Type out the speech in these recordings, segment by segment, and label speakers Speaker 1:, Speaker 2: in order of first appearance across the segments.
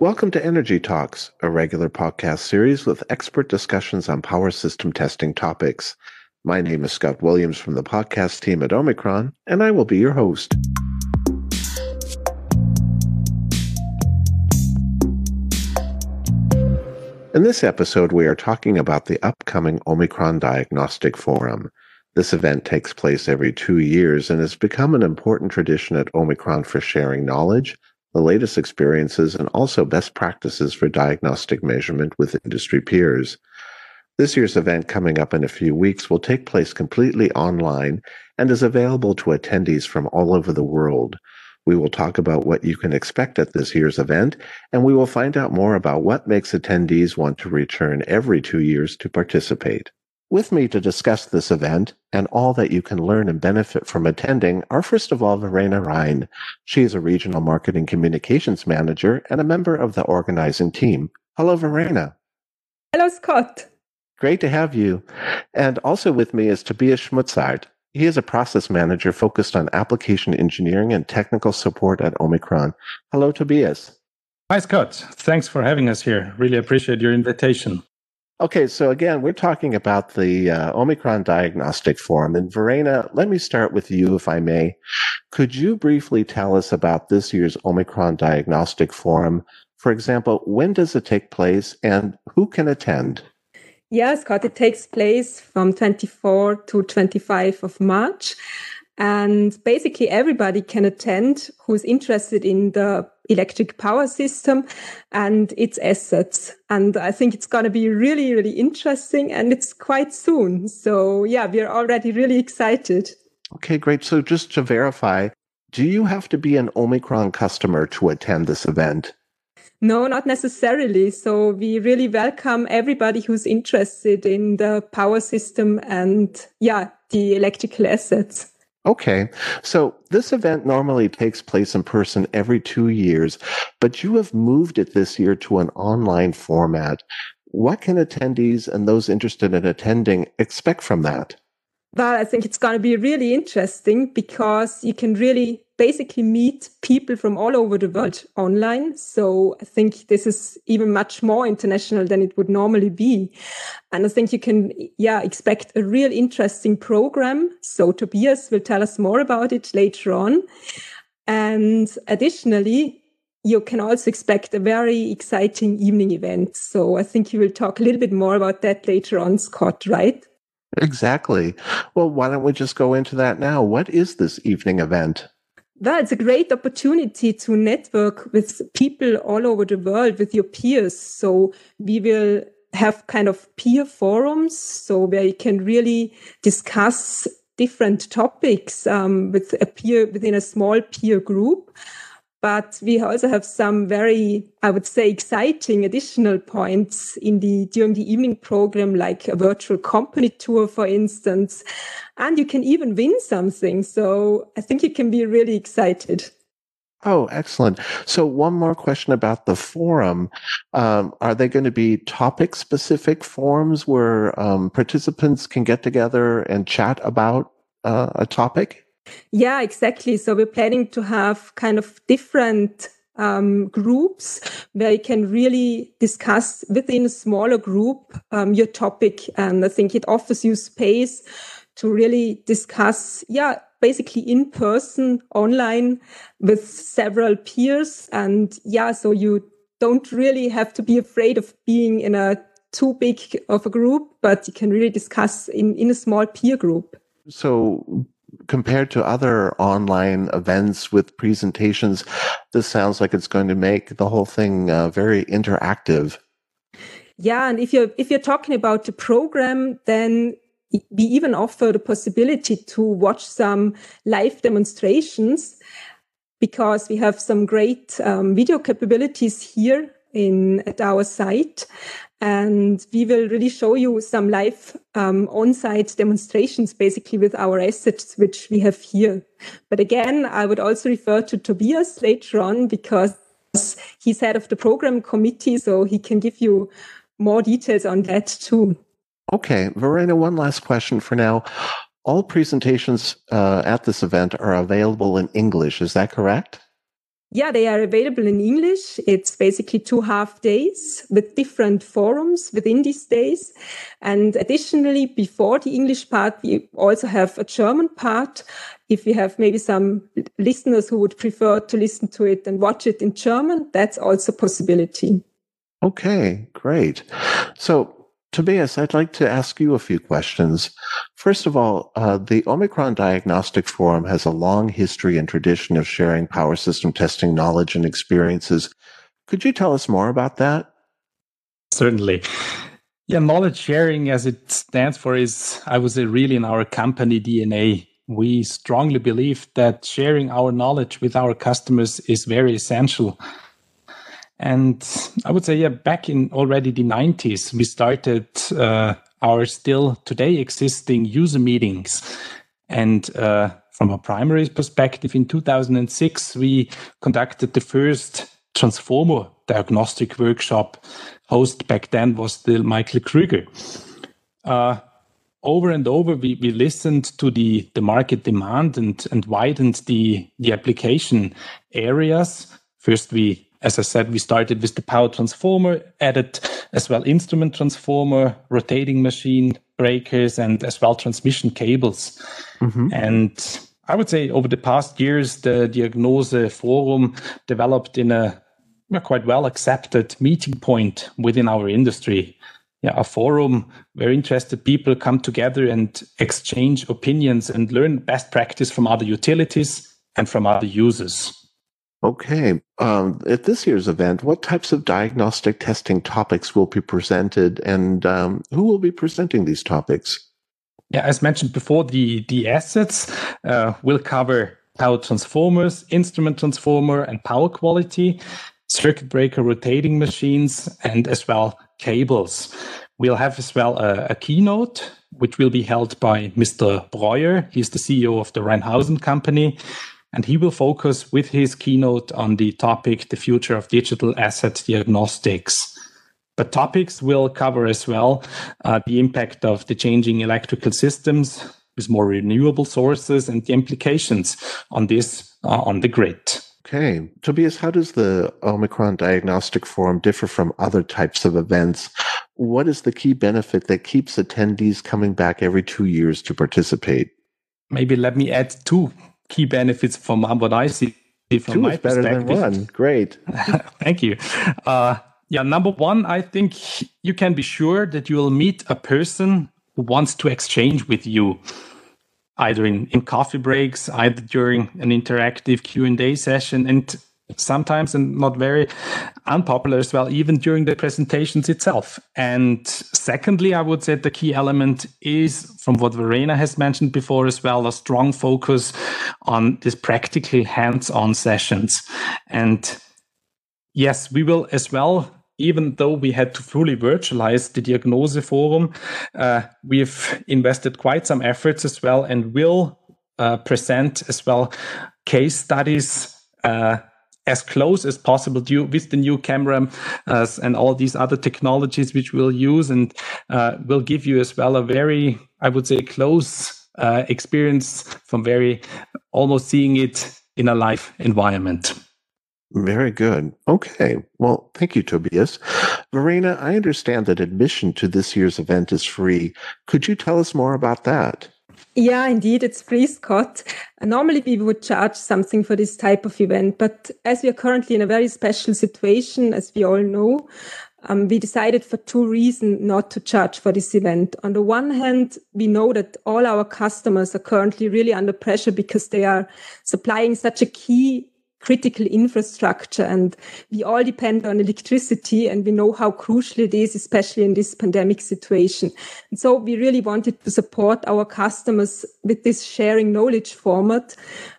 Speaker 1: Welcome to Energy Talks, a regular podcast series with expert discussions on power system testing topics. My name is Scott Williams from the podcast team at Omicron, and I will be your host. In this episode, we are talking about the upcoming Omicron Diagnostic Forum. This event takes place every two years and has become an important tradition at Omicron for sharing knowledge, the latest experiences, and also best practices for diagnostic measurement with industry peers. This year's event, coming up in a few weeks, will take place completely online and is available to attendees from all over the world. We will talk about what you can expect at this year's event, and we will find out more about what makes attendees want to return every two years to participate. With me to discuss this event and all that you can learn and benefit from attending are first of all Verena Rhein. She is a regional marketing communications manager and a member of the organizing team. Hello, Verena.
Speaker 2: Hello, Scott.
Speaker 1: Great to have you. And also with me is Tobias Schmutzart. He is a process manager focused on application engineering and technical support at Omicron. Hello, Tobias.
Speaker 3: Hi, Scott. Thanks for having us here. Really appreciate your invitation.
Speaker 1: Okay, so again, we're talking about the uh, Omicron Diagnostic Forum. And Verena, let me start with you, if I may. Could you briefly tell us about this year's Omicron Diagnostic Forum? For example, when does it take place and who can attend?
Speaker 2: Yes, Scott, it takes place from 24 to 25 of March. And basically, everybody can attend who's interested in the electric power system and its assets. And I think it's going to be really, really interesting and it's quite soon. So, yeah, we're already really excited.
Speaker 1: Okay, great. So, just to verify, do you have to be an Omicron customer to attend this event?
Speaker 2: No, not necessarily. So we really welcome everybody who's interested in the power system and yeah, the electrical assets.
Speaker 1: Okay. So this event normally takes place in person every two years, but you have moved it this year to an online format. What can attendees and those interested in attending expect from that?
Speaker 2: Well, I think it's going to be really interesting because you can really basically meet people from all over the world online. So I think this is even much more international than it would normally be. And I think you can, yeah, expect a real interesting program. So Tobias will tell us more about it later on. And additionally, you can also expect a very exciting evening event. So I think you will talk a little bit more about that later on, Scott, right?
Speaker 1: Exactly. Well, why don't we just go into that now? What is this evening event?
Speaker 2: Well, it's a great opportunity to network with people all over the world, with your peers. So we will have kind of peer forums, so where you can really discuss different topics um, with a peer within a small peer group. But we also have some very, I would say, exciting additional points in the during the evening program, like a virtual company tour, for instance. And you can even win something. So I think you can be really excited.
Speaker 1: Oh, excellent. So, one more question about the forum. Um, are they going to be topic specific forums where um, participants can get together and chat about uh, a topic?
Speaker 2: Yeah, exactly. So we're planning to have kind of different um, groups where you can really discuss within a smaller group um, your topic. And I think it offers you space to really discuss, yeah, basically in person, online with several peers. And yeah, so you don't really have to be afraid of being in a too big of a group, but you can really discuss in, in a small peer group.
Speaker 1: So compared to other online events with presentations, this sounds like it's going to make the whole thing uh, very interactive.
Speaker 2: Yeah, and if you're if you're talking about the program, then we even offer the possibility to watch some live demonstrations because we have some great um, video capabilities here in at our site. And we will really show you some live um, on-site demonstrations basically with our assets which we have here. But again i would also refer to tobias later on because he's head of the program committee so he can give you more details on that too.
Speaker 1: Okay verena one last question for now. All presentations uh, at this event are available in english is that correct
Speaker 2: Yeah, they are available in English. It's basically two half days with different forums within these days. And additionally, before the English part, we also have a German part. If we have maybe some listeners who would prefer to listen to it and watch it in German, that's also a possibility.
Speaker 1: Okay, great. So Tobias, I'd like to ask you a few questions. First of all, uh, the Omicron Diagnostic Forum has a long history and tradition of sharing power system testing knowledge and experiences. Could you tell us more about that?
Speaker 3: Certainly. Yeah, knowledge sharing, as it stands for, is, I would say, really in our company DNA. We strongly believe that sharing our knowledge with our customers is very essential and I would say, yeah, back in already the 90s, we started uh, our still today existing user meetings. And uh, from a primary perspective, in 2006, we conducted the first transformer diagnostic workshop. Host back then was still Michael Kruger. Uh, over and over, we, we listened to the, the market demand and, and widened the, the application areas. First, we as I said, we started with the power transformer, added as well instrument transformer, rotating machine breakers, and as well transmission cables. Mm-hmm. And I would say over the past years, the Diagnose Forum developed in a, a quite well accepted meeting point within our industry. Yeah, a forum where interested people come together and exchange opinions and learn best practice from other utilities and from other users.
Speaker 1: Okay. Um, at this year's event, what types of diagnostic testing topics will be presented and um, who will be presenting these topics?
Speaker 3: Yeah, as mentioned before, the, the assets uh, will cover power transformers, instrument transformer, and power quality, circuit breaker rotating machines, and as well cables. We'll have as well a, a keynote, which will be held by Mr. Breuer. He's the CEO of the Reinhausen company and he will focus with his keynote on the topic, the future of digital asset diagnostics. But topics will cover as well uh, the impact of the changing electrical systems with more renewable sources and the implications on this uh, on the grid.
Speaker 1: Okay. Tobias, how does the Omicron Diagnostic Forum differ from other types of events? What is the key benefit that keeps attendees coming back every two years to participate?
Speaker 3: Maybe let me add two key benefits from what I see from
Speaker 1: Two
Speaker 3: my
Speaker 1: is better than one. Great.
Speaker 3: Thank you. Uh, yeah, number one, I think you can be sure that you will meet a person who wants to exchange with you, either in, in coffee breaks, either during an interactive Q and A session, and sometimes and not very unpopular as well, even during the presentations itself. And secondly, I would say the key element is from what Verena has mentioned before as well, a strong focus on these practical hands-on sessions. And yes, we will as well even though we had to fully virtualize the Diagnose Forum, uh, we've invested quite some efforts as well and will uh, present as well case studies uh, as close as possible with the new camera uh, and all these other technologies which we'll use and uh, will give you as well a very, I would say, close uh, experience from very almost seeing it in a live environment.
Speaker 1: Very good. Okay. Well, thank you, Tobias. Verena, I understand that admission to this year's event is free. Could you tell us more about that?
Speaker 2: Yeah, indeed, it's free, Scott. Normally, we would charge something for this type of event, but as we are currently in a very special situation, as we all know, um, we decided for two reasons not to charge for this event. On the one hand, we know that all our customers are currently really under pressure because they are supplying such a key critical infrastructure and we all depend on electricity and we know how crucial it is, especially in this pandemic situation. And so we really wanted to support our customers with this sharing knowledge format.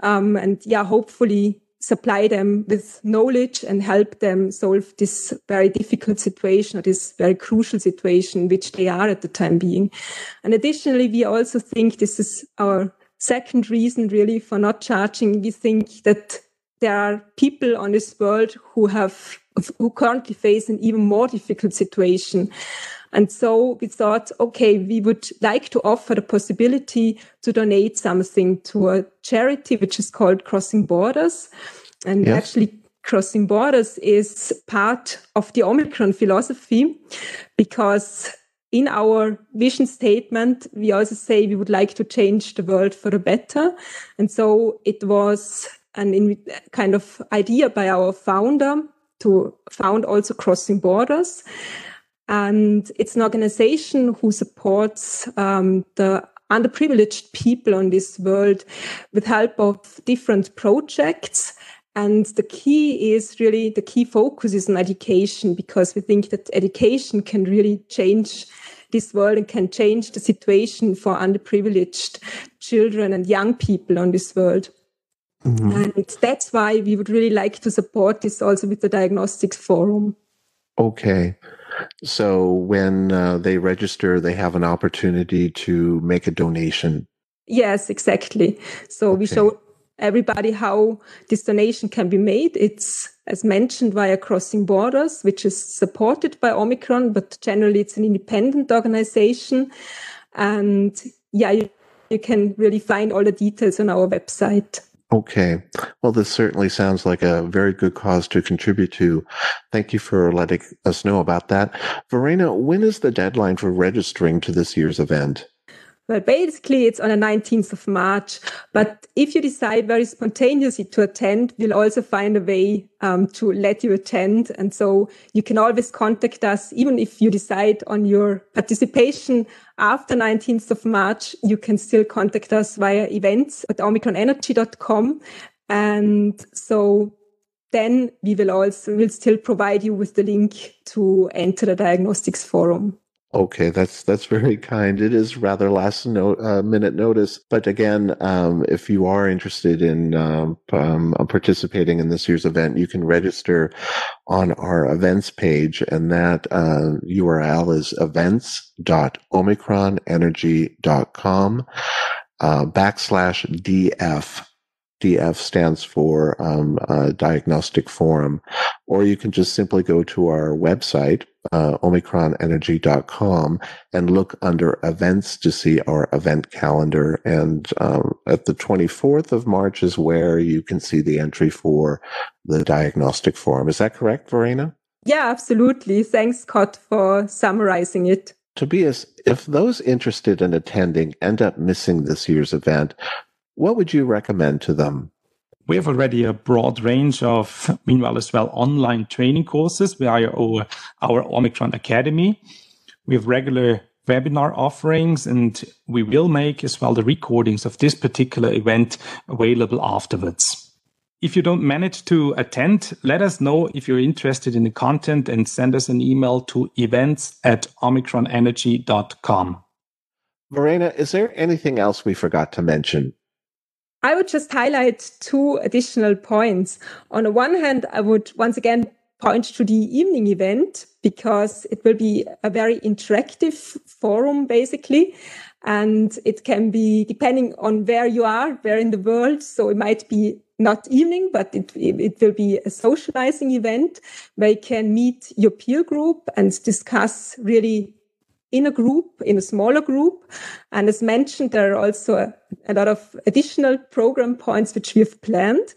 Speaker 2: Um, and yeah, hopefully supply them with knowledge and help them solve this very difficult situation or this very crucial situation which they are at the time being. And additionally, we also think this is our second reason really for not charging. We think that there are people on this world who have who currently face an even more difficult situation. And so we thought, okay, we would like to offer the possibility to donate something to a charity, which is called Crossing Borders. And yes. actually, crossing borders is part of the Omicron philosophy because in our vision statement, we also say we would like to change the world for the better. And so it was an kind of idea by our founder to found also Crossing Borders. And it's an organization who supports um, the underprivileged people on this world with help of different projects. And the key is really the key focus is on education because we think that education can really change this world and can change the situation for underprivileged children and young people on this world. Mm-hmm. And that's why we would really like to support this also with the Diagnostics Forum.
Speaker 1: Okay. So when uh, they register, they have an opportunity to make a donation.
Speaker 2: Yes, exactly. So okay. we show everybody how this donation can be made. It's, as mentioned, via Crossing Borders, which is supported by Omicron, but generally it's an independent organization. And yeah, you, you can really find all the details on our website.
Speaker 1: Okay. Well, this certainly sounds like a very good cause to contribute to. Thank you for letting us know about that. Verena, when is the deadline for registering to this year's event?
Speaker 2: Well, basically, it's on the 19th of March. But if you decide very spontaneously to attend, we'll also find a way um, to let you attend. And so you can always contact us, even if you decide on your participation after 19th of March, you can still contact us via events at omicronenergy.com. And so then we will also will still provide you with the link to enter the diagnostics forum.
Speaker 1: Okay, that's that's very kind. It is rather last no, uh, minute notice, but again, um, if you are interested in um, um, participating in this year's event, you can register on our events page, and that uh, URL is events.omicronenergy.com uh, backslash DF DF stands for um, uh, Diagnostic Forum, or you can just simply go to our website, uh, omicronenergy.com, and look under events to see our event calendar. And um, at the 24th of March is where you can see the entry for the Diagnostic Forum. Is that correct, Verena?
Speaker 2: Yeah, absolutely. Thanks, Scott, for summarizing it.
Speaker 1: Tobias, if those interested in attending end up missing this year's event, what would you recommend to them?
Speaker 3: We have already a broad range of, meanwhile, as well, online training courses via our, our Omicron Academy. We have regular webinar offerings and we will make as well the recordings of this particular event available afterwards. If you don't manage to attend, let us know if you're interested in the content and send us an email to events at omicronenergy.com.
Speaker 1: Verena, is there anything else we forgot to mention?
Speaker 2: I would just highlight two additional points. On the one hand, I would once again point to the evening event because it will be a very interactive forum, basically. And it can be depending on where you are, where in the world. So it might be not evening, but it, it will be a socializing event where you can meet your peer group and discuss really in a group, in a smaller group. And as mentioned, there are also a, a lot of additional program points which we have planned.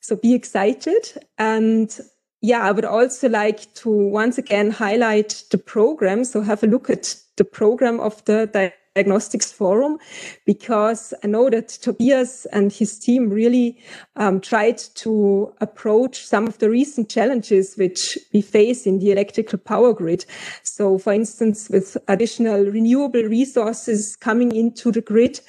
Speaker 2: So be excited. And yeah, I would also like to once again highlight the program. So have a look at the program of the Diagnostics Forum because I know that Tobias and his team really um, tried to approach some of the recent challenges which we face in the electrical power grid. So, for instance, with additional renewable resources coming into the grid,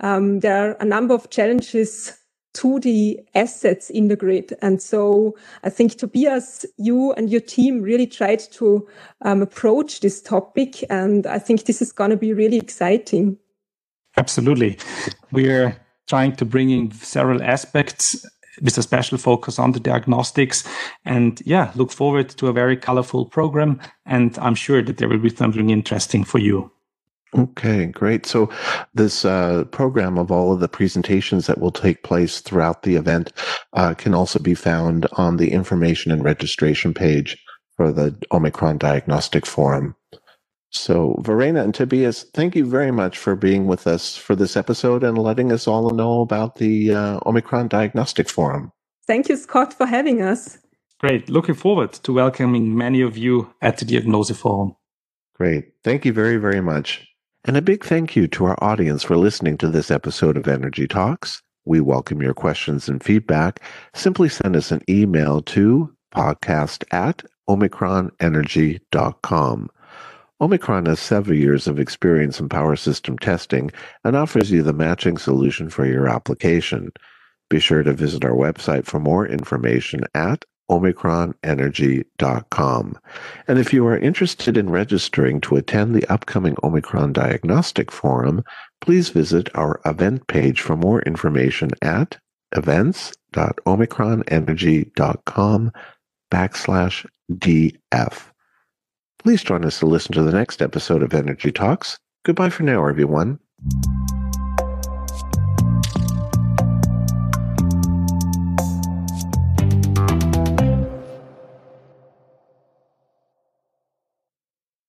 Speaker 2: um, there are a number of challenges to the assets in the grid. And so I think Tobias, you and your team really tried to um, approach this topic. And I think this is going to be really exciting.
Speaker 3: Absolutely. We're trying to bring in several aspects with a special focus on the diagnostics. And yeah, look forward to a very colorful program. And I'm sure that there will be something interesting for you.
Speaker 1: Okay, great. So, this uh, program of all of the presentations that will take place throughout the event uh, can also be found on the information and registration page for the Omicron Diagnostic Forum. So, Verena and Tobias, thank you very much for being with us for this episode and letting us all know about the uh, Omicron Diagnostic Forum.
Speaker 2: Thank you, Scott, for having us.
Speaker 3: Great. Looking forward to welcoming many of you at the Diagnose Forum.
Speaker 1: Great. Thank you very, very much. And a big thank you to our audience for listening to this episode of Energy Talks. We welcome your questions and feedback. Simply send us an email to podcast at omicronenergy.com. Omicron has several years of experience in power system testing and offers you the matching solution for your application. Be sure to visit our website for more information at omicronenergy.com. And if you are interested in registering to attend the upcoming Omicron Diagnostic Forum, please visit our event page for more information at events.omicronenergy.com backslash DF. Please join us to listen to the next episode of Energy Talks. Goodbye for now, everyone.